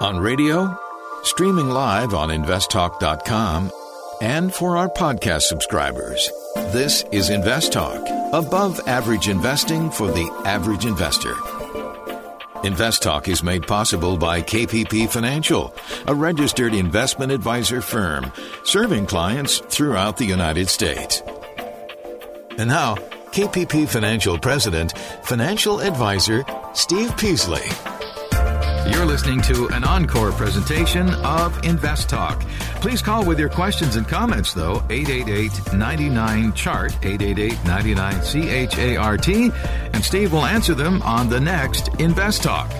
On radio, streaming live on investtalk.com, and for our podcast subscribers. This is Invest Talk, above average investing for the average investor. Invest Talk is made possible by KPP Financial, a registered investment advisor firm serving clients throughout the United States. And now, KPP Financial President, Financial Advisor Steve Peasley. You're listening to an encore presentation of Invest Talk. Please call with your questions and comments, though, 888 99 Chart, 888 99 CHART, and Steve will answer them on the next Invest Talk.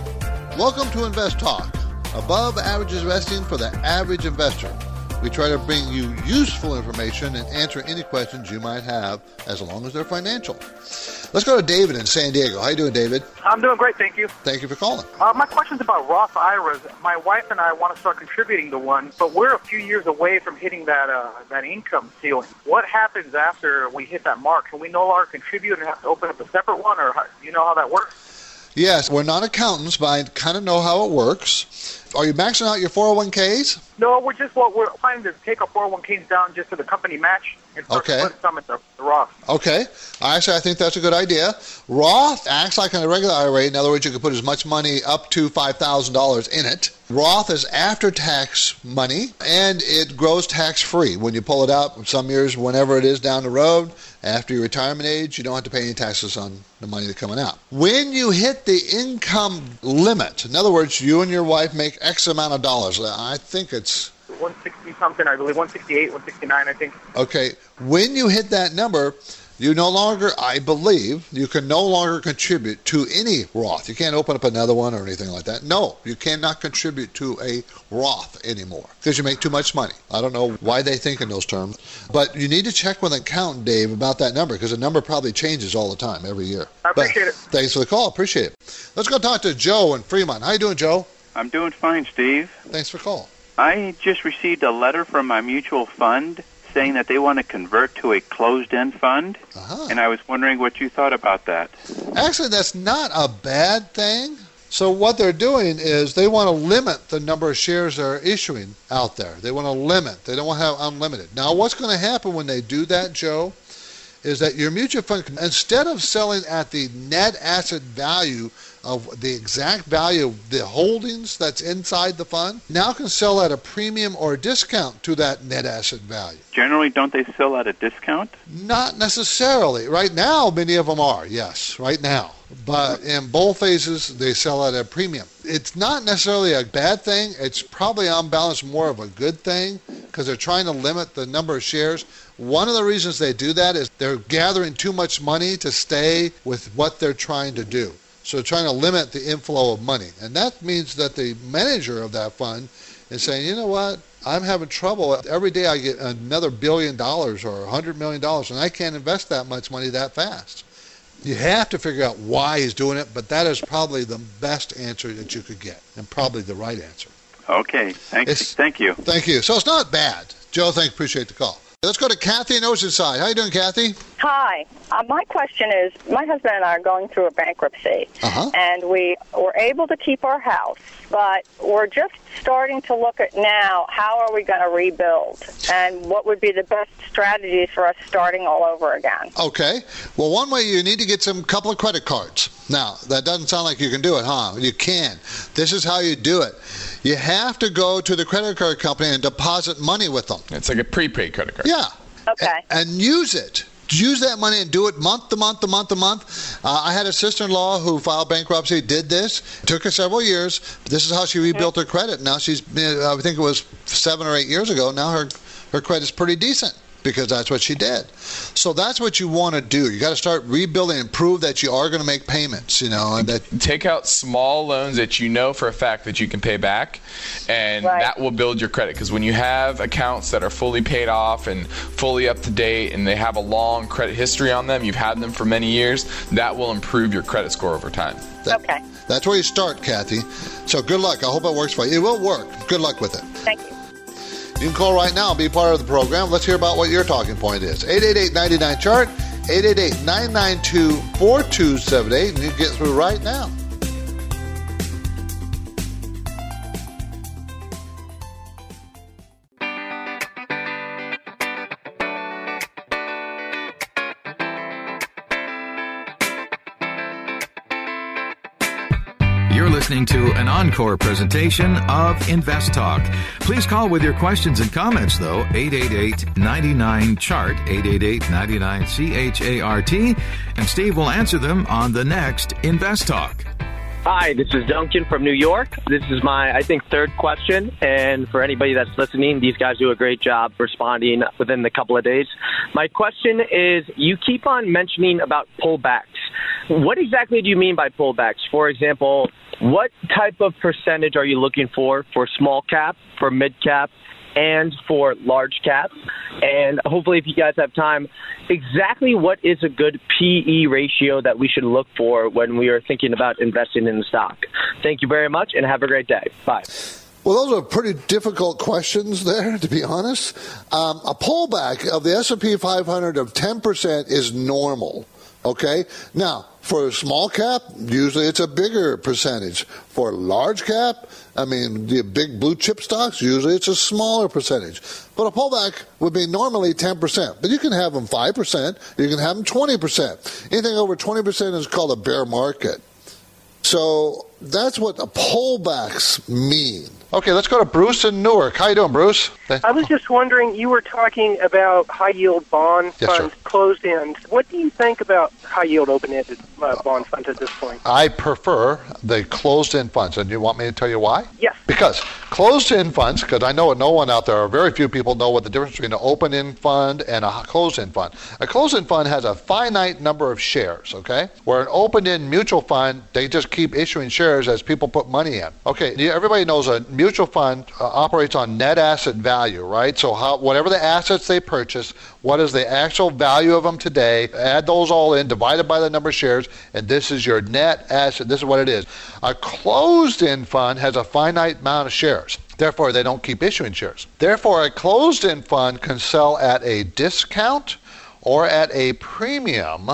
Welcome to Invest Talk, above average investing for the average investor. We try to bring you useful information and answer any questions you might have as long as they're financial. Let's go to David in San Diego. How you doing, David? I'm doing great, thank you. Thank you for calling. Uh, my question's about Roth IRAs. My wife and I want to start contributing to one, but we're a few years away from hitting that uh, that income ceiling. What happens after we hit that mark? Can we no longer contribute and have to open up a separate one, or how, you know how that works? Yes, we're not accountants, but I kind of know how it works. Are you maxing out your 401ks? No, we're just what we're planning to take our 401ks down just to the company match and start Okay. putting some at the, the Roth. Okay. Actually, I think that's a good idea. Roth acts like a regular IRA. In other words, you can put as much money up to $5,000 in it. Roth is after tax money and it grows tax free. When you pull it out, some years, whenever it is down the road, after your retirement age, you don't have to pay any taxes on the money that's coming out. When you hit the income limit, in other words, you and your wife make X amount of dollars. I think it's 160 something, I believe, 168, 169, I think. Okay, when you hit that number, you no longer, I believe, you can no longer contribute to any Roth. You can't open up another one or anything like that. No, you cannot contribute to a Roth anymore because you make too much money. I don't know why they think in those terms, but you need to check with an accountant, Dave, about that number because the number probably changes all the time every year. I But appreciate it. Thanks for the call. Appreciate it. Let's go talk to Joe in Fremont. How you doing, Joe? I'm doing fine, Steve. Thanks for the call. I just received a letter from my mutual fund saying that they want to convert to a closed-end fund, Uh-huh. and I was wondering what you thought about that. Actually, that's not a bad thing. So what they're doing is they want to limit the number of shares they're issuing out there. They want to limit. They don't want to have unlimited. Now, what's going to happen when they do that, Joe, is that your mutual fund, instead of selling at the net asset value of the exact value of the holdings that's inside the fund, now can sell at a premium or a discount to that net asset value. Generally, don't they sell at a discount? Not necessarily. Right now, many of them are, yes, right now. But in bull phases, they sell at a premium. It's not necessarily a bad thing. It's probably on balance more of a good thing because they're trying to limit the number of shares. One of the reasons they do that is they're gathering too much money to stay with what they're trying to do. So they're trying to limit the inflow of money. And that means that the manager of that fund is saying, you know what? I'm having trouble. Every day I get another billion dollars or a hundred million dollars, and I can't invest that much money that fast. You have to figure out why he's doing it, but that is probably the best answer that you could get, and probably the right answer. Okay, thank, It's- thank you. Thank you. So it's not bad. Joe, thank appreciate the call. Let's go to Kathy in Oceanside. How you doing, Kathy? Hi. Uh, my question is my husband and I are going through a bankruptcy, Uh-huh. and we were able to keep our house, but we're just starting to look at now how are we going to rebuild and what would be the best strategies for us starting all over again. Okay. Well, one way you need to get some couple of credit cards. Now, that doesn't sound like you can do it, huh? You can. This is how you do it. You have to go to the credit card company and deposit money with them. It's like a prepaid credit card. Yeah. Okay. A- And use it. Use that money and do it month to month to month to month. Uh, I had a sister-in-law who filed bankruptcy, did this. took her several years. This is how she rebuilt her credit. Now she's, uh, I think it was seven or eight years ago. Now her her credit's pretty decent because that's what she did. So that's what you want to do. You got to start rebuilding and prove that you are going to make payments. You know, and that Take out small loans that you know for a fact that you can pay back, and Right. that will build your credit. Because when you have accounts that are fully paid off and fully up to date, and they have a long credit history on them, you've had them for many years, that will improve your credit score over time. that- Okay. That's where you start, Kathy. So good luck. I hope it works for you. It will work. Good luck with it. Thank you. You can call right now and be part of the program. Let's hear about what your talking point is. 888 chart 888 992 4278, and you can get through right now. Listening to an encore presentation of Invest Talk. Please call with your questions and comments, though, 888 99 Chart, 888 99 C H A R T, and Steve will answer them on the next Invest Talk. Hi, this is Duncan from New York. This is my, I think, third question. And for anybody that's listening, these guys do a great job responding within the couple of days. My question is you keep on mentioning about pullbacks. What exactly do you mean by pullbacks? For example, what type of percentage are you looking for for small cap, for mid cap, and for large cap? And hopefully, if you guys have time, exactly what is a good PE ratio that we should look for when we are thinking about investing in the stock? Thank you very much and have a great day. Bye. Well, those are pretty difficult questions there, to be honest. Um, a pullback of the S&P 500 of 10% is normal. Okay? Now, for a small cap, usually it's a bigger percentage. For a large cap, I mean, the big blue chip stocks, usually it's a smaller percentage. But a pullback would be normally 10%. But you can have them 5%, you can have them 20%. Anything over 20% is called a bear market. So that's what the pullbacks mean. Okay, let's go to Bruce in Newark. How you doing, Bruce? I was just wondering, you were talking about high yield bond Yes, funds, sir. closed end. What do you think about high yield open ended uh, bond funds at this point? I prefer the closed-end funds, and you want me to tell you why? Yes. Because closed-end funds, because I know no one out there, or very few people know what the difference between an open-end fund and a closed-end fund. A closed-end fund has a finite number of shares, okay? Where an open-end mutual fund, they just keep issuing shares as people put money in. Okay, everybody knows a mutual fund uh, operates on net asset value, right? So how, whatever the assets they purchase, what is the actual value of them today? Add those all in, divided by the number of shares, and this is your net asset. This is what it is. A closed-end fund has a finite amount of shares. Therefore, they don't keep issuing shares. Therefore, a closed-end fund can sell at a discount or at a premium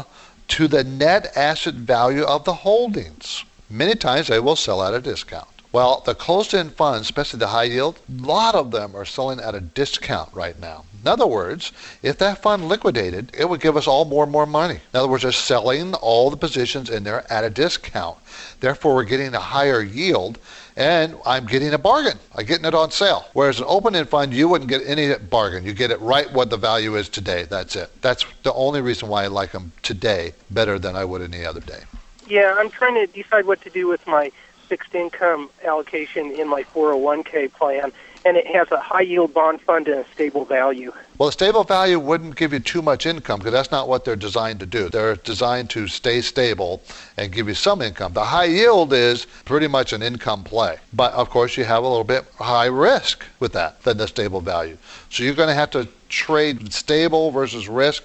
to the net asset value of the holdings. Many times they will sell at a discount. Well, the closed-end funds, especially the high yield, a lot of them are selling at a discount right now. In other words, if that fund liquidated, it would give us all more and more money. In other words, they're selling all the positions in there at a discount. Therefore, we're getting a higher yield, and I'm getting a bargain. I'm getting it on sale. Whereas an open-end fund, you wouldn't get any bargain. You get it right what the value is today. That's it. That's the only reason why I like them today better than I would any other day. Yeah, I'm trying to decide what to do with my fixed income allocation in my 401k plan, and it has a high yield bond fund and a stable value. Well, a stable value wouldn't give you too much income because that's not what they're designed to do. They're designed to stay stable and give you some income. The high yield is pretty much an income play. But of course, you have a little bit high risk with that than the stable value. So you're going to have to trade stable versus risk.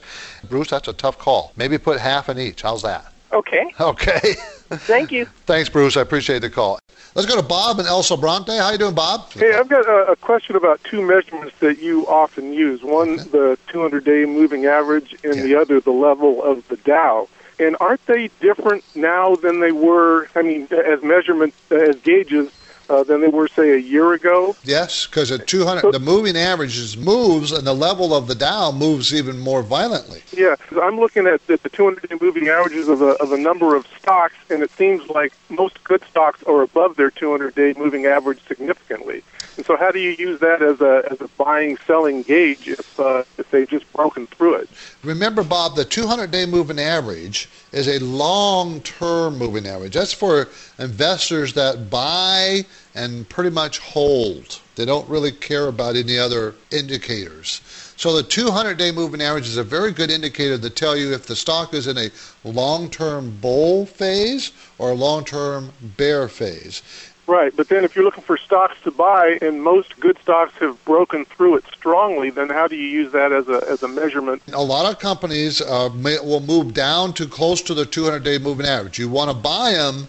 Bruce, that's a tough call. Maybe put half in each. How's that? Okay, Okay. thank you. Thanks, Bruce. I appreciate the call. Let's go to Bob and El Sobrante. How you doing, Bob? Hey, I've got a, a question about two measurements that you often use. One, the 200-day moving average, and Yeah. the other, the level of the Dow. And aren't they different now than they were? I mean, as measurements, as gauges, uh, than they were, say, a year ago. Yes, because at 200, the moving averages moves, and the level of the Dow moves even more violently. Yeah, 'cause I'm looking at the, the 200-day moving averages of a, of a number of stocks, and it seems like most good stocks are above their 200-day moving average significantly. And so, how do you use that as a as a buying selling gauge if uh, if they've just broken through it? Remember, Bob, the 200-day moving average is a long-term moving average. That's for investors that buy and pretty much hold. They don't really care about any other indicators. So the 200-day moving average is a very good indicator to tell you if the stock is in a long-term bull phase or a long-term bear phase. Right, but then if you're looking for stocks to buy, and most good stocks have broken through it strongly, then how do you use that as a as a measurement? A lot of companies uh, may, will move down to close to the 200-day moving average. You want to buy them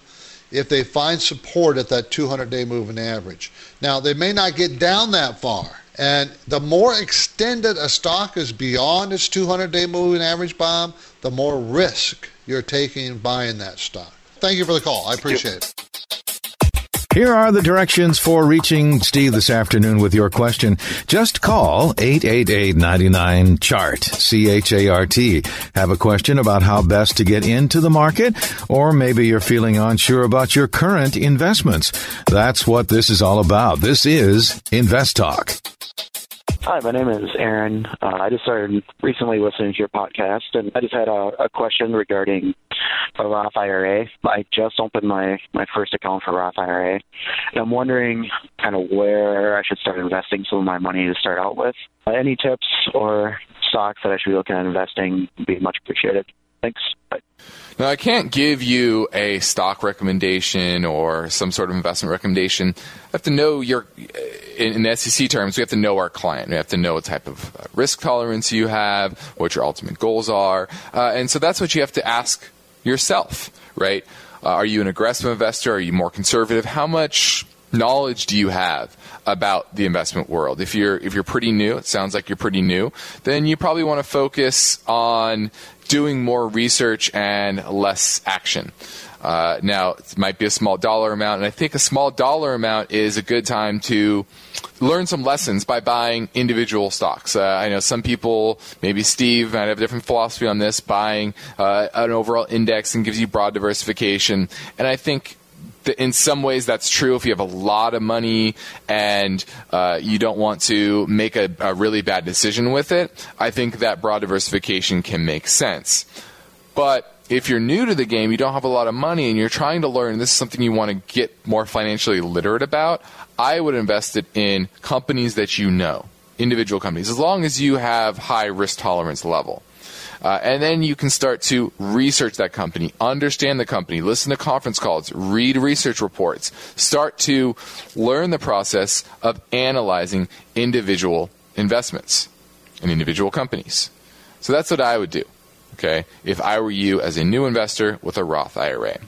if they find support at that 200-day moving average. Now, they may not get down that far. And the more extended a stock is beyond its 200-day moving average, Bob, the more risk you're taking buying that stock. Thank you for the call. I appreciate it. Here are the directions for reaching Steve this afternoon with your question. Just call 888-99-CHART, C-H-A-R-T. Have a question about how best to get into the market, or maybe you're feeling unsure about your current investments. That's what this is all about. This is Invest Talk. Hi, my name is Aaron. Uh, I just started recently listening to your podcast, and I just had a, a question regarding a Roth IRA. I just opened my, my first account for Roth IRA, and I'm wondering kind of where I should start investing some of my money to start out with. Uh, any tips or stocks that I should be looking at investing would be much appreciated. Thanks. Bye. Now, I can't give you a stock recommendation or some sort of investment recommendation. I have to know your, in, in SEC terms, we have to know our client. We have to know what type of uh, risk tolerance you have, what your ultimate goals are. Uh, and so that's what you have to ask yourself, right? Uh, are you an aggressive investor? Are you more conservative? How much knowledge do you have about the investment world? If you're if you're pretty new, it sounds like you're pretty new, then you probably want to focus on doing more research and less action. Uh, now, it might be a small dollar amount, and I think a small dollar amount is a good time to learn some lessons by buying individual stocks. Uh, I know some people, maybe Steve, might have a different philosophy on this, buying uh, an overall index and gives you broad diversification. And I think in some ways that's true if you have a lot of money and uh, you don't want to make a, a, really bad decision with it. I think that broad diversification can make sense. But if you're new to the game, you don't have a lot of money, and you're trying to learn, this is something you want to get more financially literate about, I would invest it in companies that you know, individual companies, as long as you have high risk tolerance level. Uh, and then you can start to research that company, understand the company, listen to conference calls, read research reports, start to learn the process of analyzing individual investments in individual companies. So that's what I would do, okay, if I were you as a new investor with a Roth IRA.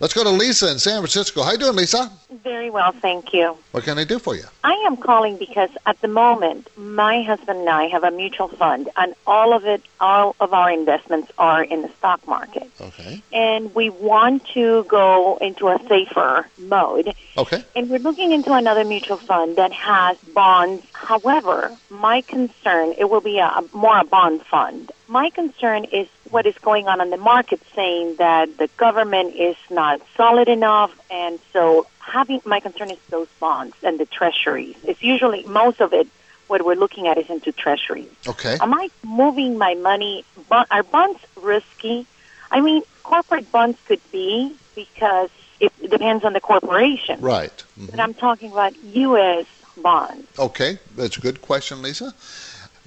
Let's go to Lisa in San Francisco. How you doing, Lisa? Very well, thank you. What can I do for you? I am calling because at the moment, my husband and I have a mutual fund, and all of it, all of our investments are in the stock market. Okay. And we want to go into a safer mode. Okay. And we're looking into another mutual fund that has bonds. However, my concern, it will be a more a bond fund. My concern is what is going on in the market saying that the government is not solid enough and so having my concern is those bonds and the treasuries it's usually most of it what we're looking at is into treasuries okay. Am i moving my money are bonds risky? I mean corporate bonds could be because it depends on the corporation. Right. Mm-hmm. but i'm talking about us bonds. Okay that's a good question lisa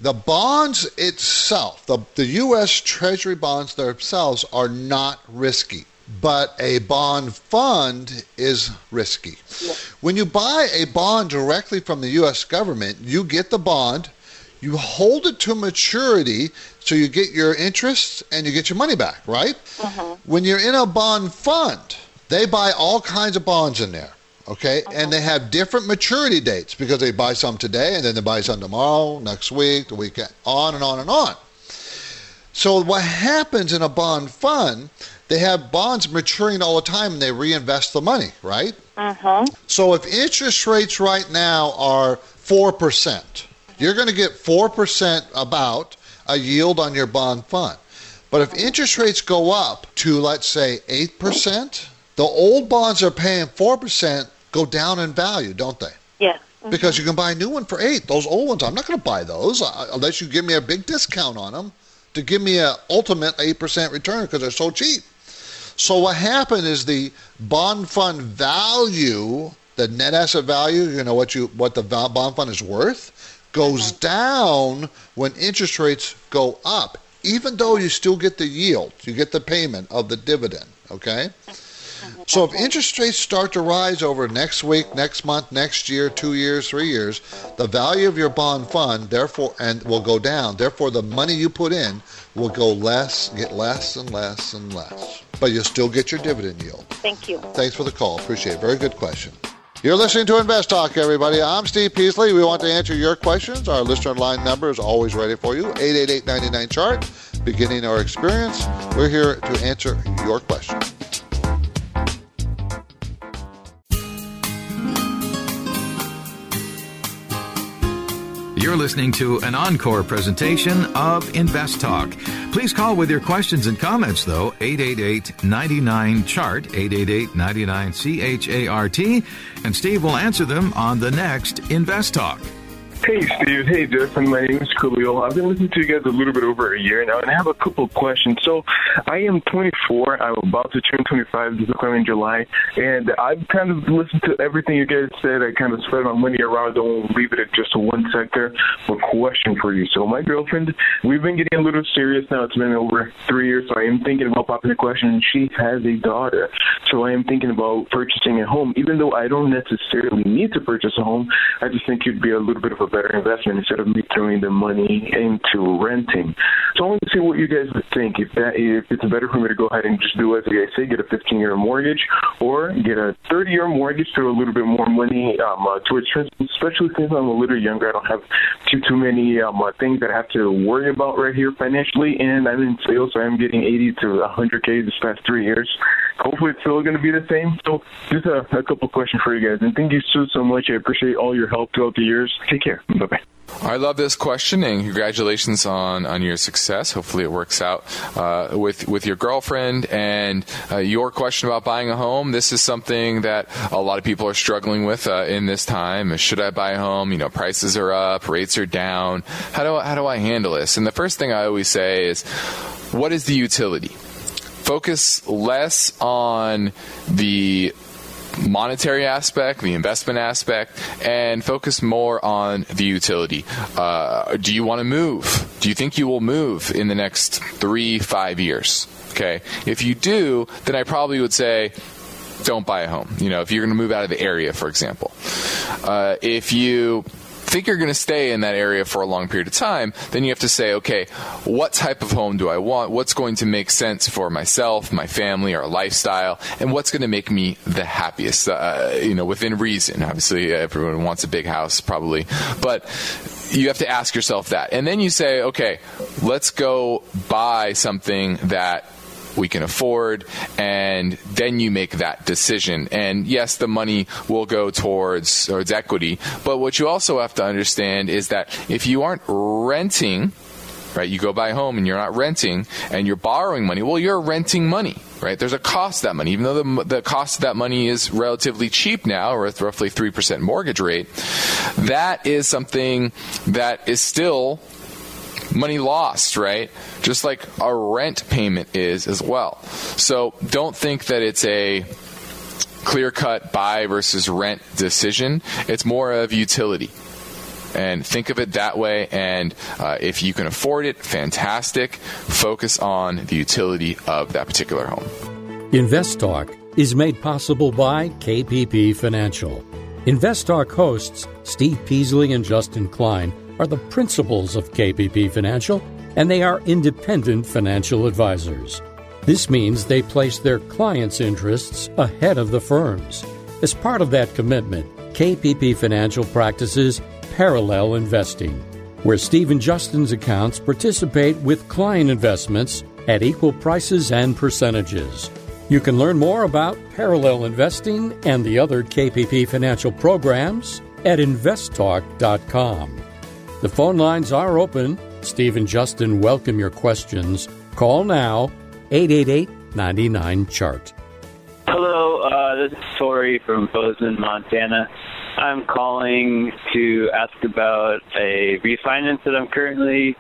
the bonds itself, the, the U.S. Treasury bonds themselves are not risky, but a bond fund is risky. Yeah. When you buy a bond directly from the U.S. government, you get the bond, you hold it to maturity, so you get your interest and you get your money back, right? Uh-huh. When you're in a bond fund, they buy all kinds of bonds in there okay? And they have different maturity dates because they buy some today and then they buy some tomorrow, next week, the weekend, on and on and on. So what happens in a bond fund? They have bonds maturing all the time and they reinvest the money, right? Uh-huh. So if interest rates right now are 4%, you're going to get 4% about a yield on your bond fund. But if interest rates go up to, let's say, 8%, the old bonds are paying 4% go down in value, don't they? Yeah. Mm-hmm. Because you can buy a new one for 8. Those old ones, I'm not going to buy those uh, unless you give me a big discount on them to give me an ultimate 8% return because they're so cheap. So what happened is the bond fund value, the net asset value, you know what you what the bond fund is worth, goes mm-hmm. down when interest rates go up. Even though you still get the yield, you get the payment of the dividend, okay? So if interest rates start to rise over next week, next month, next year, two years, three years, the value of your bond fund therefore and will go down. Therefore, the money you put in will go less, get less and less and less. But you'll still get your dividend yield. Thank you. Thanks for the call. Appreciate it. Very good question. You're listening to Invest Talk, everybody. I'm Steve Peasley. We want to answer your questions. Our listener line number is always ready for you 888 99 chart. Beginning our experience, we're here to answer your question. You're listening to an encore presentation of Invest Talk. Please call with your questions and comments, though, 888 99 Chart, 888 99 C H A R T, and Steve will answer them on the next Invest Talk. Hey, Steve. Hey, Justin. My name is Khalil. I've been listening to you guys a little bit over a year now, and I have a couple of questions. So, I am 24. I'm about to turn 25 this coming July, and I've kind of listened to everything you guys said. I kind of spread my money around. Don't leave it at just one sector. But question for you. So, my girlfriend, we've been getting a little serious now. It's been over three years, so I am thinking about popping a question. And she has a daughter, so I am thinking about purchasing a home. Even though I don't necessarily need to purchase a home, I just think it'd be a little bit of a better investment instead of me throwing the money into renting. So I want to see what you guys think. If that if it's better for me to go ahead and just do as guys say, get a 15 year mortgage, or get a 30 year mortgage, throw a little bit more money um, uh, towards transport, especially since I'm a little younger. I don't have too too many um, uh, things that I have to worry about right here financially, and I'm in sales, so I'm getting 80 to 100k this past three years. Hopefully, it's still going to be the same. So, just a, a couple questions for you guys, and thank you so so much. I appreciate all your help throughout the years. Take care. Bye bye. I love this question, and congratulations on, on your success. Hopefully, it works out uh, with with your girlfriend. And uh, your question about buying a home. This is something that a lot of people are struggling with uh, in this time. Should I buy a home? You know, prices are up, rates are down. How do how do I handle this? And the first thing I always say is, what is the utility? Focus less on the monetary aspect, the investment aspect, and focus more on the utility. Uh, do you want to move? Do you think you will move in the next three, five years? Okay. If you do, then I probably would say, don't buy a home. You know, if you're going to move out of the area, for example. Uh, if you think you're going to stay in that area for a long period of time, then you have to say, okay, what type of home do I want? What's going to make sense for myself, my family, our lifestyle, and what's going to make me the happiest? Uh, you know, within reason. Obviously, everyone wants a big house, probably, but you have to ask yourself that. And then you say, okay, let's go buy something that we can afford, and then you make that decision. And yes, the money will go towards towards equity, but what you also have to understand is that if you aren't renting, right, you go buy a home and you're not renting, and you're borrowing money, well, you're renting money. Right, there's a cost to that money. Even though the, the cost of that money is relatively cheap now, or roughly three percent mortgage rate, that is something that is still money lost, right? Just like a rent payment is as well. So don't think that it's a clear cut buy versus rent decision. It's more of utility. And think of it that way. And uh, if you can afford it, fantastic. Focus on the utility of that particular home. Invest Talk is made possible by KPP Financial. Invest Talk hosts Steve Peasley and Justin Klein are the principals of KPP Financial, and they are independent financial advisors. This means they place their clients' interests ahead of the firm's. As part of that commitment, KPP Financial practices parallel investing, where Steve and Justin's accounts participate with client investments at equal prices and percentages. You can learn more about parallel investing and the other KPP financial programs at investtalk.com. The phone lines are open. Steve and Justin welcome your questions. Call now 888 99 Chart. Hello, uh, this is Tori from Bozeman, Montana. I'm calling to ask about a refinance that I'm currently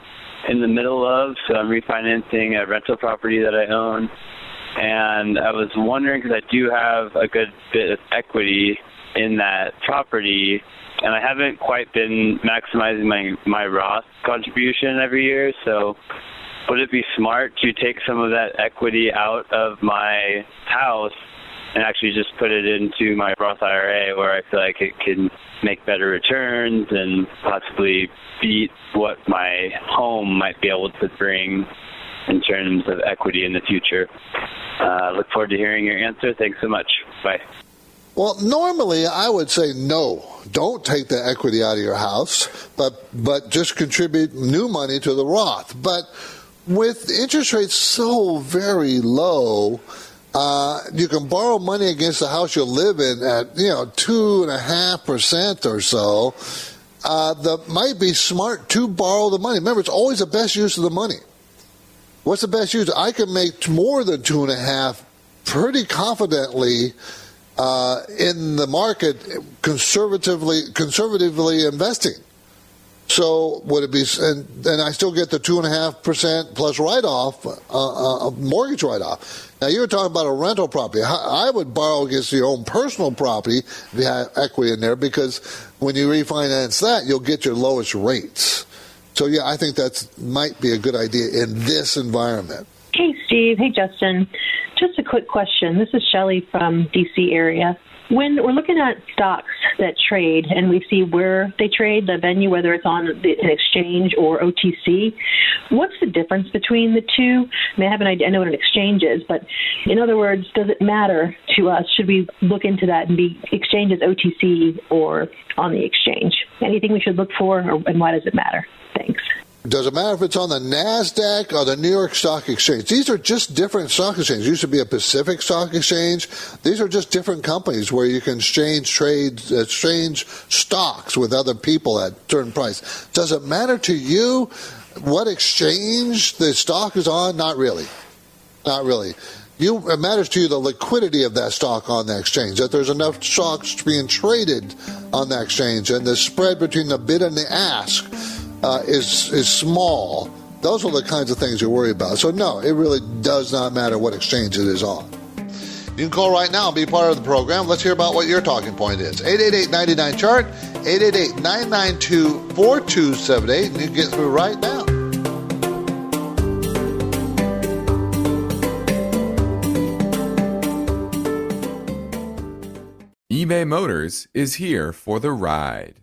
in the middle of. So I'm refinancing a rental property that I own. And I was wondering because I do have a good bit of equity in that property and I haven't quite been maximizing my my Roth contribution every year. So, would it be smart to take some of that equity out of my house and actually just put it into my Roth IRA, where I feel like it can make better returns and possibly beat what my home might be able to bring in terms of equity in the future. Uh, look forward to hearing your answer. Thanks so much. Bye. Well, normally I would say no. Don't take the equity out of your house, but but just contribute new money to the Roth. But with interest rates so very low, uh, you can borrow money against the house you live in at you know two and a half percent or so. uh, the might be smart to borrow the money. Remember, it's always the best use of the money. What's the best use? I can make more than two and a half pretty confidently uh, in the market, conservatively conservatively investing. So would it be? And, and I still get the two and a half percent plus write off, uh, uh, mortgage write off. Now you were talking about a rental property. I would borrow against your own personal property if you have equity in there because when you refinance that, you'll get your lowest rates. So yeah, I think that might be a good idea in this environment. Steve, hey Justin. Just a quick question. This is Shelly from DC area. When we're looking at stocks that trade and we see where they trade, the venue, whether it's on the, an exchange or OTC, what's the difference between the two? I mean, I have an idea, I know what an exchange is, but in other words, does it matter to us? Should we look into that and be exchanges OTC or on the exchange? Anything we should look for, or, and why does it matter? Thanks. Does it matter if it's on the NASDAQ or the New York Stock Exchange? These are just different stock exchanges. It used to be a Pacific Stock Exchange. These are just different companies where you can exchange trades, exchange stocks with other people at a certain price. Does it matter to you what exchange the stock is on? Not really. Not really. You, it matters to you the liquidity of that stock on the exchange, that there's enough stocks being traded on that exchange, and the spread between the bid and the ask uh, is is small. Those are the kinds of things you worry about. So no, it really does not matter what exchange it is on. You can call right now and be part of the program. Let's hear about what your talking point is. 888-99-CHART, 888-992-4278, and you can get through right now. eBay Motors is here for the ride.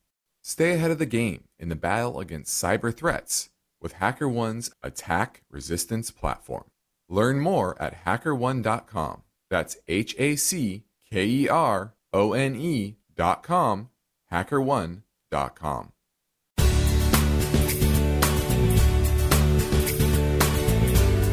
Stay ahead of the game in the battle against cyber threats with HackerOne's attack resistance platform. Learn more at hackerone.com. That's H A C K E R O N E.com, hackerone.com.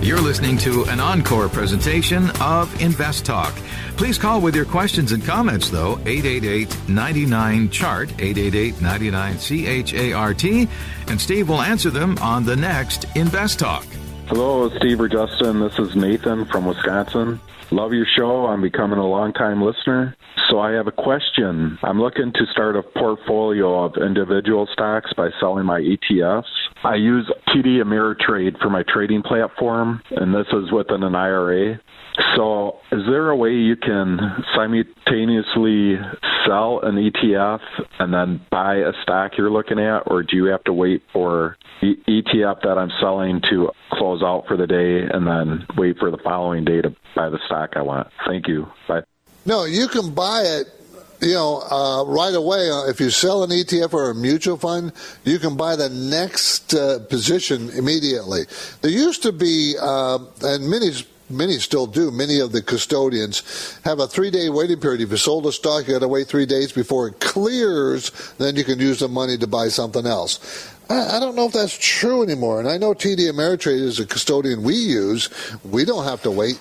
You're listening to an encore presentation of Invest Talk. Please call with your questions and comments, though, 888 99 Chart, 888 99 C H A R T, and Steve will answer them on the next Invest Talk. Hello, Steve or Justin. This is Nathan from Wisconsin. Love your show. I'm becoming a long-time listener. So I have a question. I'm looking to start a portfolio of individual stocks by selling my ETFs. I use TD Ameritrade for my trading platform, and this is within an IRA. So, is there a way you can simultaneously sell an ETF and then buy a stock you're looking at, or do you have to wait for the ETF that I'm selling to close out for the day and then wait for the following day to buy the stock I want? Thank you. Bye. No, you can buy it you know, uh, right away, uh, if you sell an ETF or a mutual fund, you can buy the next uh, position immediately. There used to be, uh, and many many still do. Many of the custodians have a three day waiting period. If you sold a stock, you got to wait three days before it clears. Then you can use the money to buy something else. I, don't know if that's true anymore. And I know TD Ameritrade is a custodian we use. We don't have to wait.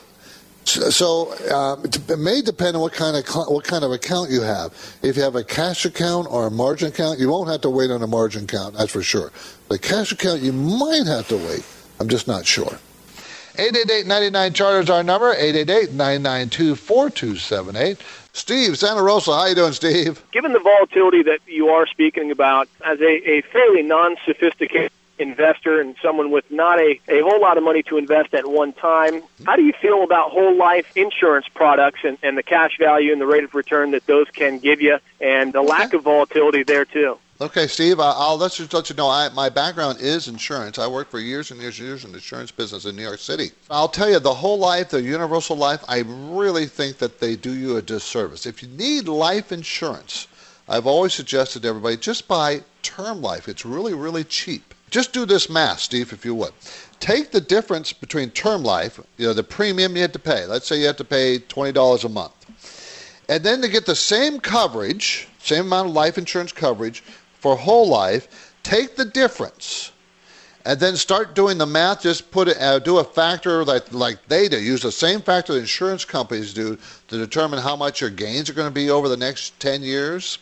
So uh, it may depend on what kind of what kind of account you have. If you have a cash account or a margin account, you won't have to wait on a margin account. That's for sure. The cash account, you might have to wait. I'm just not sure. 888-99 Charter our number. 888-992-4278. Steve, Santa Rosa. How you doing, Steve? Given the volatility that you are speaking about, as a, a fairly non-sophisticated investor and someone with not a, a whole lot of money to invest at one time, how do you feel about whole life insurance products and, and the cash value and the rate of return that those can give you and the lack of volatility there, too? Okay, Steve, I'll let just let you know I, my background is insurance. I worked for years and years and years in the insurance business in New York City. I'll tell you, the whole life, the universal life, I really think that they do you a disservice. If you need life insurance, I've always suggested to everybody just buy term life. It's really, really cheap. Just do this math, Steve, if you would. Take the difference between term life, you know, the premium you had to pay. Let's say you have to pay $20 a month. And then to get the same coverage, same amount of life insurance coverage, for whole life, take the difference and then start doing the math. Just put it, uh, do a factor like like they do. Use the same factor the insurance companies do to determine how much your gains are going to be over the next 10 years.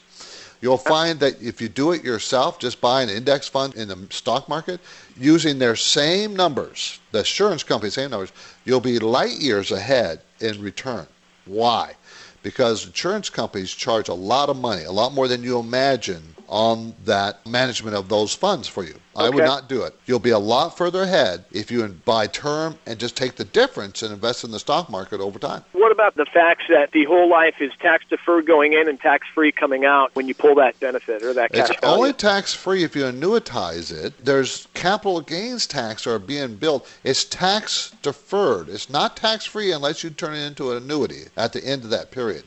You'll find that if you do it yourself, just buy an index fund in the stock market, using their same numbers, the insurance company same numbers, you'll be light years ahead in return. Why? Because insurance companies charge a lot of money, a lot more than you imagine on that management of those funds for you. Okay. I would not do it. You'll be a lot further ahead if you buy term and just take the difference and invest in the stock market over time. What about the fact that the whole life is tax deferred going in and tax free coming out when you pull that benefit or that cash It's value? only tax free if you annuitize it. There's capital gains tax are being built. It's tax deferred. It's not tax free unless you turn it into an annuity at the end of that period.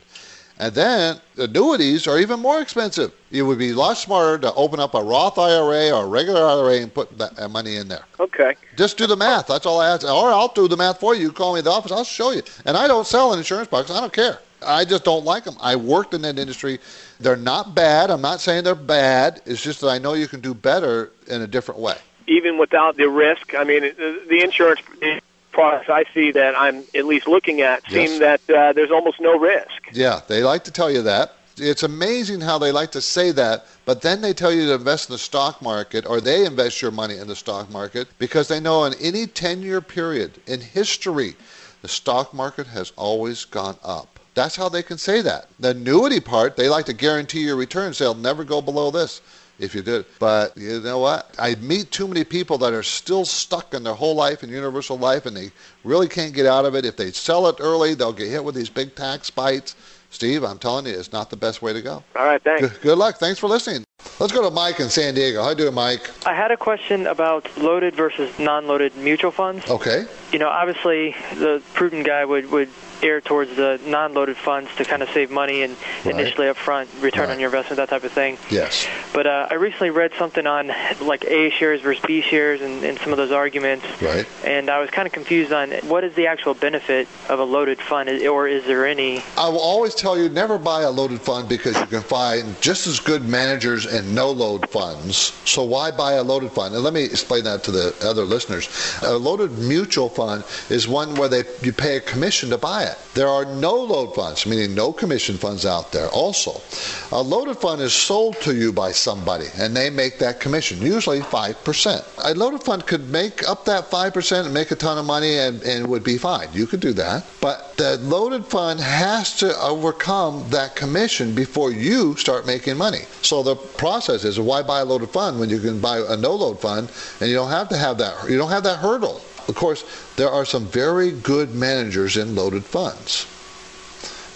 And then annuities are even more expensive. It would be a lot smarter to open up a Roth IRA or a regular IRA and put that money in there. Okay. Just do the math. That's all I ask. Or I'll do the math for you. You call me at the office. I'll show you. And I don't sell an insurance products. I don't care. I just don't like them. I worked in that industry. They're not bad. I'm not saying they're bad. It's just that I know you can do better in a different way. Even without the risk, I mean, the insurance products I see that I'm at least looking at seem that uh, there's almost no risk. Yeah, they like to tell you that. It's amazing how they like to say that, but then they tell you to invest in the stock market or they invest your money in the stock market because they know in any 10 year period in history, the stock market has always gone up. That's how they can say that. The annuity part, they like to guarantee your returns. They'll never go below this if you did. But you know what? I meet too many people that are still stuck in their whole life in universal life and they really can't get out of it. If they sell it early, they'll get hit with these big tax bites. Steve, I'm telling you, it's not the best way to go. All right, thanks. Good, good luck. Thanks for listening. Let's go to Mike in San Diego. How do you doing, Mike? I had a question about loaded versus non-loaded mutual funds. Okay. You know, obviously, the prudent guy would would err towards the non-loaded funds to kind of save money and right. initially upfront return right. on your investment, that type of thing. Yes. But uh, I recently read something on like A shares versus B shares and, and some of those arguments. Right. And I was kind of confused on what is the actual benefit of a loaded fund, or is there any? I will always tell you never buy a loaded fund because you can find just as good managers in no load funds. So why buy a loaded fund? And let me explain that to the other listeners. A loaded mutual fund is one where they you pay a commission to buy it. There are no load funds, meaning no commission funds out there. Also, a loaded fund is sold to you by somebody, and they make that commission, usually five percent. A loaded fund could make up that five percent and make a ton of money, and, and would be fine. You could do that, but the loaded fund has to overcome that commission before you start making money. So the process is why buy a loaded fund when you can buy a no load fund and you don't have to have that you don't have that hurdle. Of course, there are some very good managers in loaded funds.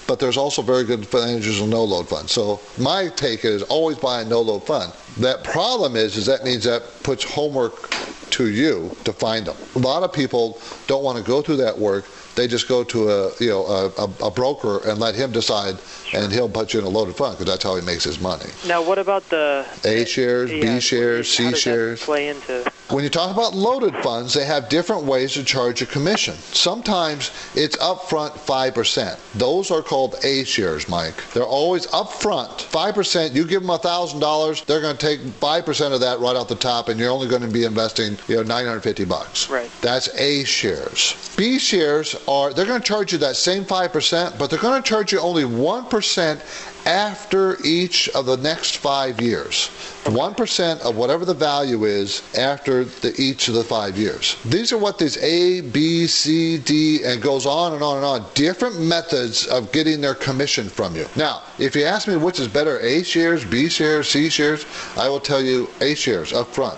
But there's also very good managers in no load funds. So my take is always buy a no load fund. That problem is is that means that puts homework to you to find them. A lot of people don't want to go through that work they just go to a you know a, a, broker and let him decide, and he'll put you in a loaded fund because that's how he makes his money. Now, what about the A shares, yeah, B shares, C shares? Play into When you talk about loaded funds, they have different ways to charge a commission. Sometimes it's upfront 5%. Those are called A shares, Mike. They're always upfront 5%. You give them $1,000, they're going to take 5% of that right off the top, and you're only going to be investing you know, 950 bucks. Right. That's A shares. B shares are, they're going to charge you that same 5%, but they're going to charge you only 1% after each of the next five years. 1% of whatever the value is after the, each of the five years. These are what these A, B, C, D, and goes on and on and on. Different methods of getting their commission from you. Now, if you ask me which is better, A shares, B shares, C shares, I will tell you A shares up front.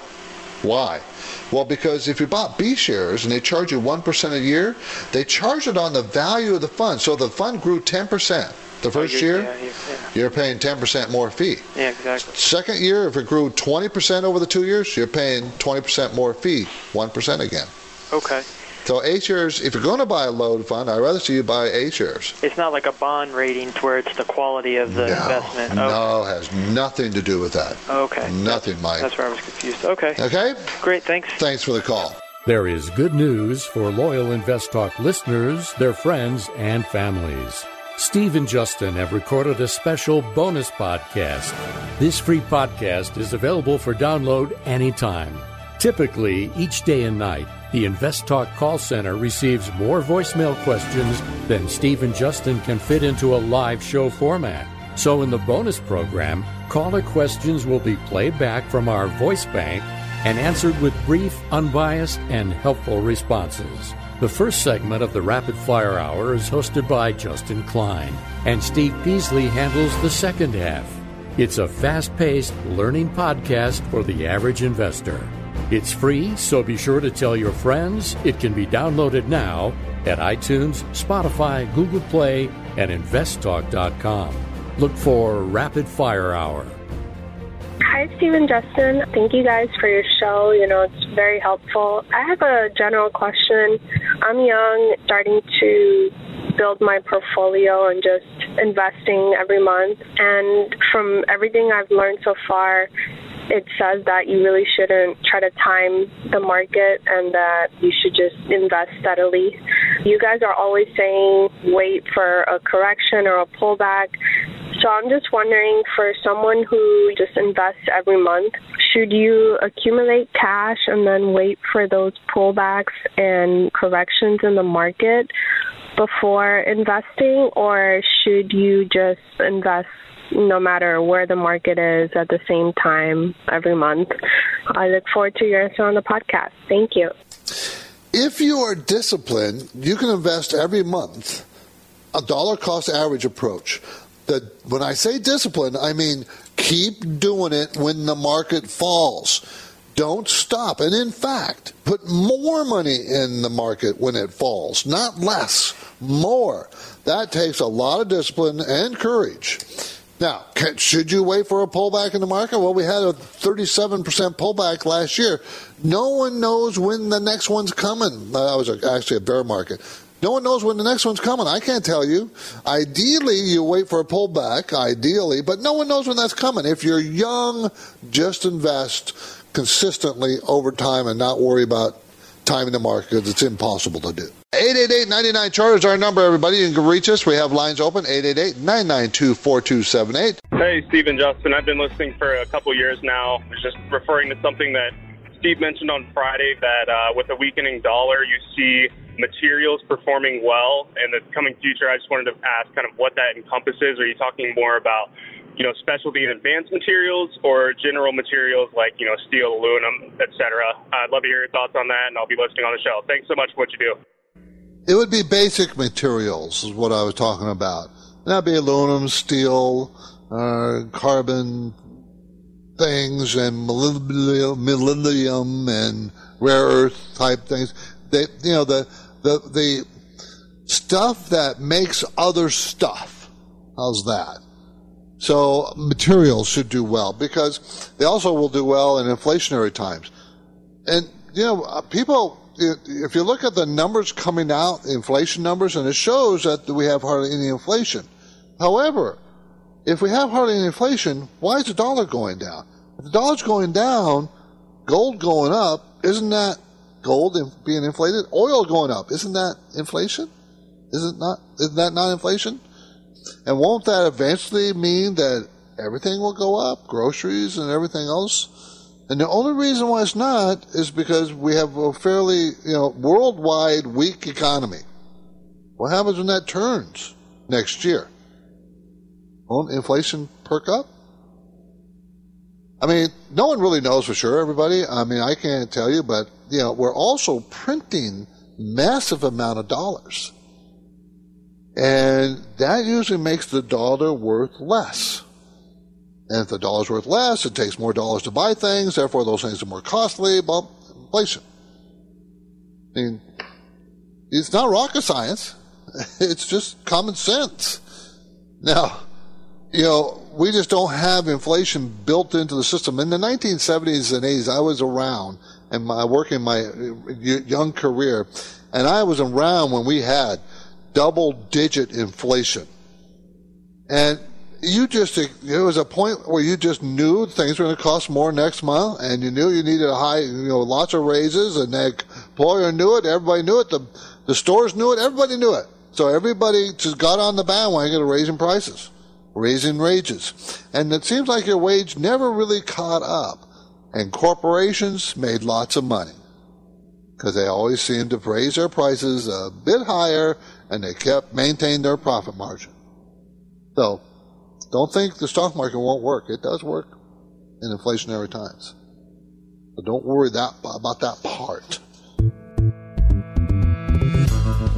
Why? Well, because if you bought B shares and they charge you 1% a year, they charge it on the value of the fund. So the fund grew 10% the oh, first you're- year, yeah, yeah, yeah. you're paying 10% more fee. Yeah, exactly. Second year, if it grew 20% over the two years, you're paying 20% more fee, 1% again. Okay. So A shares, if you're going to buy a load fund, I'd rather see you buy A shares. It's not like a bond rating to where it's the quality of the investment. No, it has nothing to do with that. Okay. Nothing, Mike. That's where I was confused. Okay. Okay? Great, thanks. Thanks for the call. There is good news for loyal Invest Talk listeners, their friends, and families. Steve and Justin have recorded a special bonus podcast. This free podcast is available for download anytime. Typically, each day and night, the Invest Talk call center receives more voicemail questions than Steve and Justin can fit into a live show format. So, in the bonus program, caller questions will be played back from our voice bank and answered with brief, unbiased, and helpful responses. The first segment of the Rapid Fire Hour is hosted by Justin Klein, and Steve Peasley handles the second half. It's a fast paced learning podcast for the average investor. It's free, so be sure to tell your friends. It can be downloaded now at iTunes, Spotify, Google Play, and investtalk.com. Look for Rapid Fire Hour. Hi, Steve and Justin. Thank you guys for your show. You know, it's very helpful. I have a general question. I'm young, starting to build my portfolio and just investing every month. And from everything I've learned so far, it says that you really shouldn't try to time the market and that you should just invest steadily. You guys are always saying wait for a correction or a pullback. So I'm just wondering for someone who just invests every month, should you accumulate cash and then wait for those pullbacks and corrections in the market before investing, or should you just invest no matter where the market is at the same time every month? I look forward to your answer on the podcast. Thank you. If you are disciplined, you can invest every month a dollar cost average approach. That when I say discipline, I mean keep doing it when the market falls. Don't stop. And in fact, put more money in the market when it falls, not less, more. That takes a lot of discipline and courage. Now, should you wait for a pullback in the market? Well, we had a 37% pullback last year. No one knows when the next one's coming. That was actually a bear market. No one knows when the next one's coming. I can't tell you. Ideally, you wait for a pullback, ideally, but no one knows when that's coming. If you're young, just invest consistently over time and not worry about timing the market because it's impossible to do. 888-99 chart is our number, everybody. You can reach us. We have lines open, 888-992-4278. Hey, Steve and Justin. I've been listening for a couple years now. I was just referring to something that Steve mentioned on Friday that uh, with a weakening dollar, you see materials performing well in the coming future. I just wanted to ask kind of what that encompasses. Are you talking more about you know, specialty and advanced materials or general materials like, you know, steel, aluminum, etc. I'd love to hear your thoughts on that, and I'll be listening on the show. Thanks so much for what you do. It would be basic materials, is what I was talking about. That'd be aluminum, steel, uh, carbon things, and millennium and rare earth type things. They, you know, the the the stuff that makes other stuff. How's that? So materials should do well because they also will do well in inflationary times. And, you know, uh, people, if you look at the numbers coming out, inflation numbers, and it shows that we have hardly any inflation. However, if we have hardly any inflation, why is the dollar going down? If the dollar's going down, gold going up, isn't that gold being inflated? Oil going up, isn't that inflation? Isn't not? Isn't that not inflation? And won't that eventually mean that everything will go up, groceries and everything else? And the only reason why it's not is because we have a fairly, you know, worldwide weak economy. What happens when that turns next year? Won't inflation perk up? I mean, no one really knows for sure, everybody. I mean, I can't tell you, but, you know, we're also printing massive amount of dollars. And that usually makes the dollar worth less. And if the dollar's worth less, it takes more dollars to buy things, therefore those things are more costly, well, inflation. I mean, it's not rocket science. It's just common sense. Now, you know, we just don't have inflation built into the system. In the 1970s and 80s, I was around and my working my young career, and I was around when we had double digit inflation. And you just, there was a point where you just knew things were going to cost more next month and you knew you needed a high, you know, lots of raises and the employer knew it, everybody knew it, the, the stores knew it, everybody knew it. So everybody just got on the bandwagon of raising prices, raising wages. And it seems like your wage never really caught up. And corporations made lots of money because they always seemed to raise their prices a bit higher and they kept maintained their profit margin. So, don't think the stock market won't work. It does work in inflationary times. But don't worry that, about that part.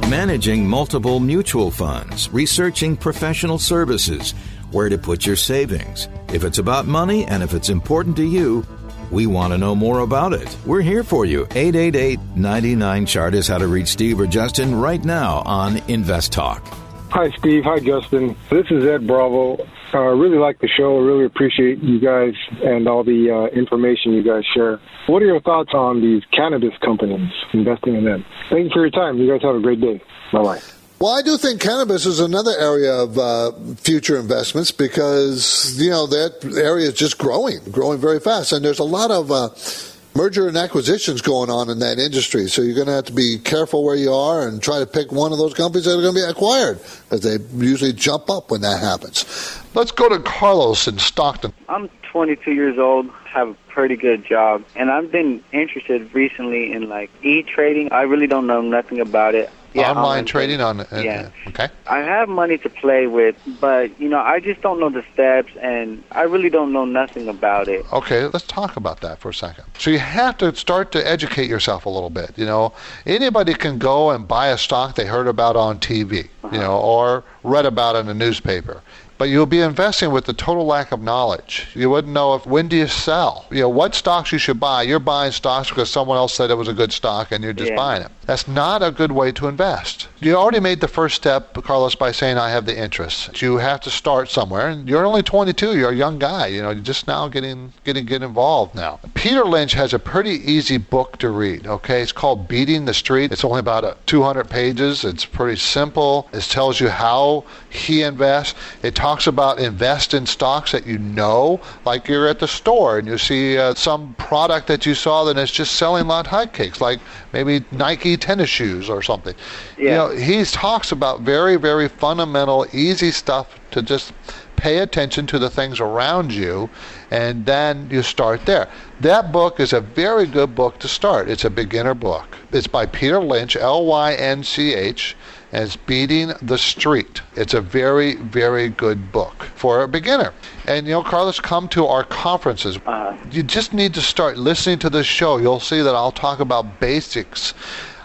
Managing multiple mutual funds, researching professional services, where to put your savings. If it's about money and if it's important to you, we want to know more about it. We're here for you. 888 99 Chart is how to reach Steve or Justin right now on Invest Talk. Hi, Steve. Hi, Justin. This is Ed Bravo. I uh, really like the show. I really appreciate you guys and all the uh, information you guys share. What are your thoughts on these cannabis companies, investing in them? Thank you for your time. You guys have a great day. Bye bye. Well, I do think cannabis is another area of uh, future investments because you know that area is just growing, growing very fast, and there's a lot of uh, merger and acquisitions going on in that industry. So you're going to have to be careful where you are and try to pick one of those companies that are going to be acquired, because they usually jump up when that happens. Let's go to Carlos in Stockton. I'm 22 years old, have a pretty good job, and I've been interested recently in like e-trading. I really don't know nothing about it. Yeah, online trading on. Uh, yeah. Okay. I have money to play with, but you know, I just don't know the steps, and I really don't know nothing about it. Okay, let's talk about that for a second. So you have to start to educate yourself a little bit. You know, anybody can go and buy a stock they heard about on TV, uh-huh. you know, or read about in a newspaper but you'll be investing with the total lack of knowledge. You wouldn't know if when do you sell, you know, what stocks you should buy. You're buying stocks because someone else said it was a good stock and you're just yeah. buying it. That's not a good way to invest. You already made the first step, Carlos, by saying I have the interest. You have to start somewhere, and you're only 22. You're a young guy. You know, you're just now getting getting get involved now. Peter Lynch has a pretty easy book to read. Okay, it's called Beating the Street. It's only about uh, 200 pages. It's pretty simple. It tells you how he invests. It talks about invest in stocks that you know, like you're at the store and you see uh, some product that you saw that is just selling of hotcakes, like maybe Nike tennis shoes or something. Yeah. You know, he talks about very, very fundamental, easy stuff to just pay attention to the things around you, and then you start there. That book is a very good book to start. It's a beginner book. It's by Peter Lynch, L Y N C H, and it's Beating the Street. It's a very, very good book for a beginner. And you know, Carlos, come to our conferences. Uh-huh. You just need to start listening to this show. You'll see that I'll talk about basics.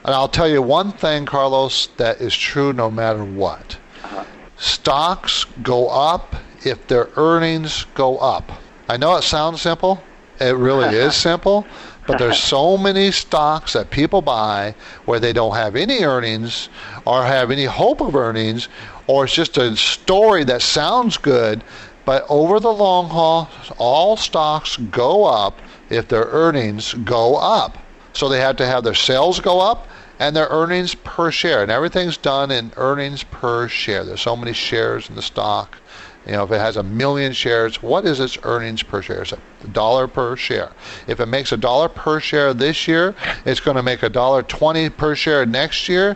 And I'll tell you one thing, Carlos, that is true no matter what. Uh-huh. Stocks go up if their earnings go up. I know it sounds simple. It really is simple. But there's so many stocks that people buy where they don't have any earnings or have any hope of earnings, or it's just a story that sounds good. But over the long haul, all stocks go up if their earnings go up. So they have to have their sales go up and their earnings per share. And everything's done in earnings per share. There's so many shares in the stock. You know, if it has a million shares, what is its earnings per share? It's a dollar per share. If it makes a dollar per share this year, it's going to make a dollar twenty per share next year,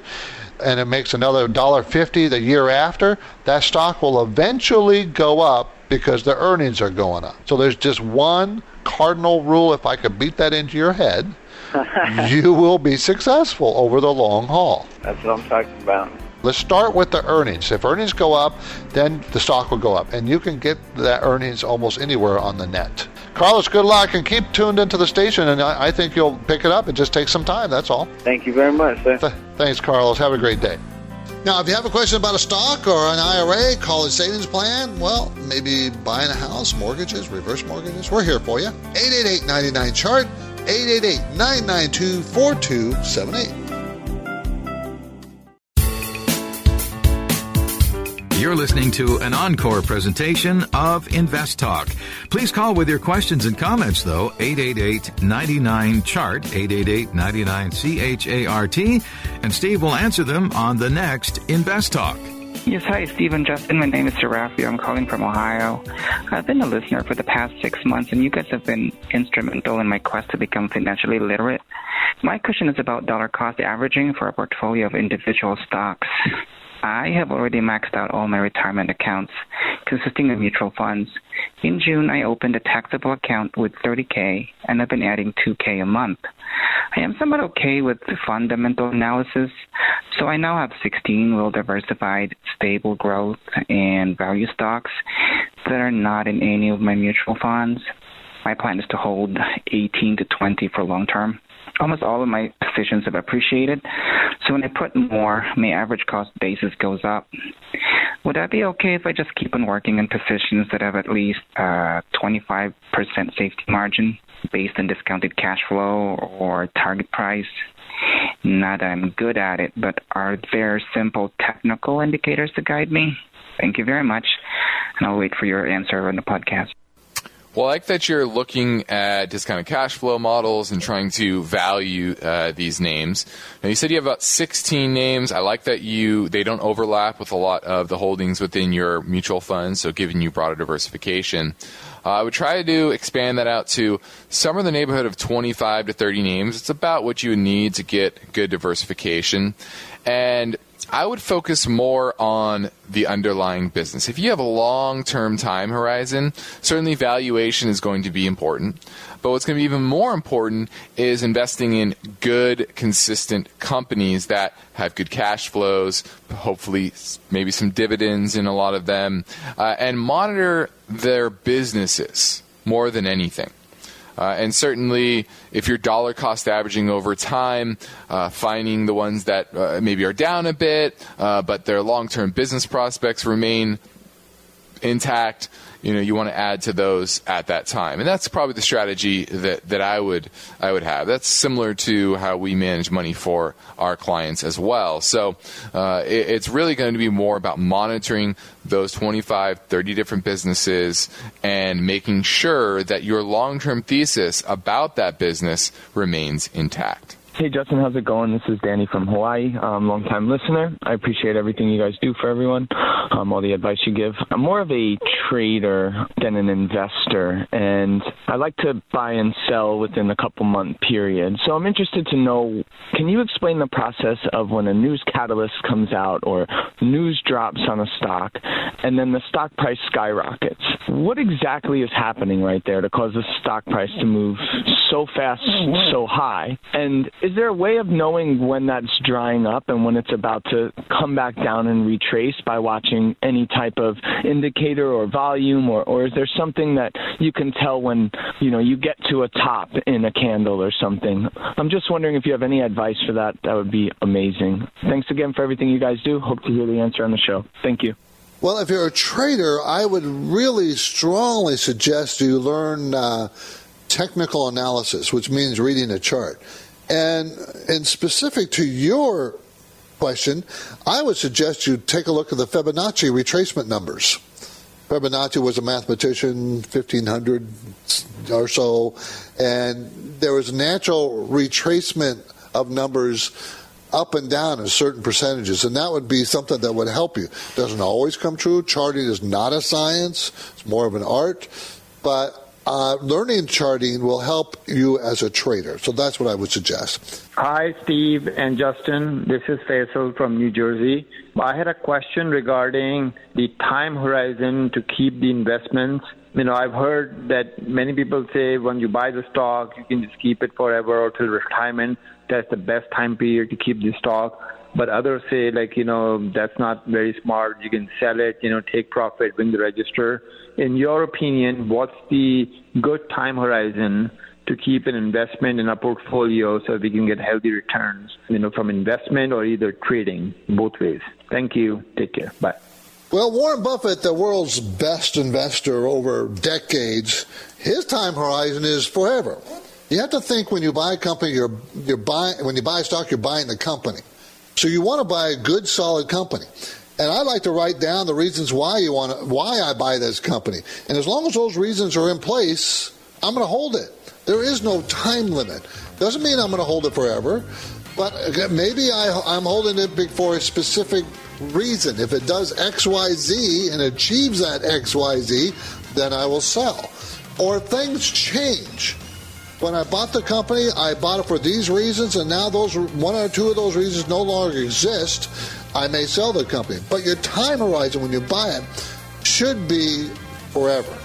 and it makes another dollar fifty the year after. That stock will eventually go up because the earnings are going up. So there's just one cardinal rule. If I could beat that into your head, you will be successful over the long haul. That's what I'm talking about. Let's start with the earnings. If earnings go up, then the stock will go up. And you can get that earnings almost anywhere on the net. Carlos, good luck and keep tuned into the station. And I, I think you'll pick it up. It just takes some time. That's all. Thank you very much, sir. Th- thanks, Carlos. Have a great day. Now, if you have a question about a stock or an IRA, college savings plan, well, maybe buying a house, mortgages, reverse mortgages, we're here for you. 888 99 chart, 888 992 4278. You're listening to an encore presentation of Invest Talk. Please call with your questions and comments, though, 888 99 Chart, 888 99 CHART, and Steve will answer them on the next Invest Talk. Yes, hi, Steve and Justin. My name is Serafi. I'm calling from Ohio. I've been a listener for the past six months, and you guys have been instrumental in my quest to become financially literate. My question is about dollar cost averaging for a portfolio of individual stocks. I have already maxed out all my retirement accounts, consisting of mutual funds. In June, I opened a taxable account with 30K, and I've been adding 2K a month. I am somewhat okay with fundamental analysis, so I now have 16 well diversified, stable growth and value stocks that are not in any of my mutual funds. My plan is to hold 18 to 20 for long term almost all of my positions have appreciated. So when I put more, my average cost basis goes up. Would that be okay if I just keep on working in positions that have at least uh, 25% safety margin based on discounted cash flow or target price? Not that I'm good at it, but are there simple technical indicators to guide me? Thank you very much, and I'll wait for your answer on the podcast. Well, I like that you're looking at discounted cash flow models and trying to value uh, these names. Now, you said you have about 16 names. I like that you they don't overlap with a lot of the holdings within your mutual funds, so giving you broader diversification. Uh, I would try to expand that out to somewhere in the neighborhood of 25 to 30 names. It's about what you need to get good diversification. And I would focus more on the underlying business. If you have a long term time horizon, certainly valuation is going to be important. But what's going to be even more important is investing in good, consistent companies that have good cash flows, hopefully, maybe some dividends in a lot of them, uh, and monitor their businesses more than anything. Uh, and certainly, if you're dollar cost averaging over time, uh, finding the ones that uh, maybe are down a bit, uh, but their long term business prospects remain intact, you know you want to add to those at that time. And that's probably the strategy that, that I would I would have. That's similar to how we manage money for our clients as well. So uh, it, it's really going to be more about monitoring those 25 30 different businesses and making sure that your long-term thesis about that business remains intact Hey, Justin, how's it going? This is Danny from Hawaii, um, long time listener. I appreciate everything you guys do for everyone, um, all the advice you give. I'm more of a trader than an investor, and I like to buy and sell within a couple month period. So I'm interested to know can you explain the process of when a news catalyst comes out or news drops on a stock and then the stock price skyrockets? What exactly is happening right there to cause the stock price to move so fast, so high? And is there a way of knowing when that's drying up and when it's about to come back down and retrace by watching any type of indicator or volume or, or is there something that you can tell when you know you get to a top in a candle or something? I'm just wondering if you have any advice for that. That would be amazing. Thanks again for everything you guys do. Hope to hear the answer on the show. Thank you. Well, if you're a trader, I would really strongly suggest you learn uh, technical analysis, which means reading a chart. And in specific to your question, I would suggest you take a look at the Fibonacci retracement numbers. Fibonacci was a mathematician, 1500 or so, and there was natural retracement of numbers up and down in certain percentages, and that would be something that would help you. Doesn't always come true. Charting is not a science; it's more of an art. But uh, learning charting will help you as a trader. So that's what I would suggest. Hi, Steve and Justin. This is Faisal from New Jersey. I had a question regarding the time horizon to keep the investments. You know, I've heard that many people say when you buy the stock, you can just keep it forever or till retirement. That's the best time period to keep the stock. But others say, like, you know, that's not very smart. You can sell it, you know, take profit when the register. In your opinion, what's the good time horizon to keep an investment in a portfolio so we can get healthy returns, you know, from investment or either trading, both ways? Thank you. Take care. Bye. Well, Warren Buffett, the world's best investor over decades, his time horizon is forever. You have to think when you buy a company, you're you're buying when you buy a stock, you're buying the company. So you want to buy a good, solid company. And I like to write down the reasons why you want to, why I buy this company. And as long as those reasons are in place, I'm going to hold it. There is no time limit. Doesn't mean I'm going to hold it forever, but maybe I, I'm holding it for a specific reason. If it does X, Y, Z and achieves that X, Y, Z, then I will sell. Or things change. When I bought the company, I bought it for these reasons, and now those one or two of those reasons no longer exist. I may sell the company, but your time horizon when you buy it should be forever.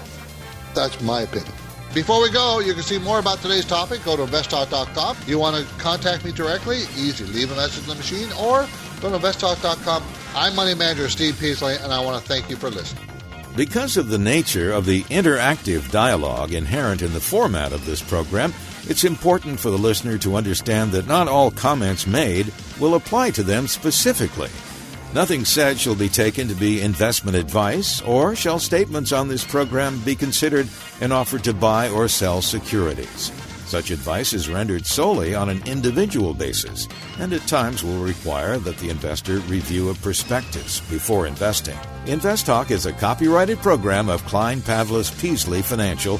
That's my opinion. Before we go, you can see more about today's topic. Go to investtalk.com. You want to contact me directly? Easy. Leave a message in the machine or go to investtalk.com. I'm Money Manager Steve Peasley, and I want to thank you for listening. Because of the nature of the interactive dialogue inherent in the format of this program, it's important for the listener to understand that not all comments made will apply to them specifically. Nothing said shall be taken to be investment advice, or shall statements on this program be considered an offer to buy or sell securities. Such advice is rendered solely on an individual basis, and at times will require that the investor review a prospectus before investing. InvestTalk is a copyrighted program of Klein Pavlis Peasley Financial,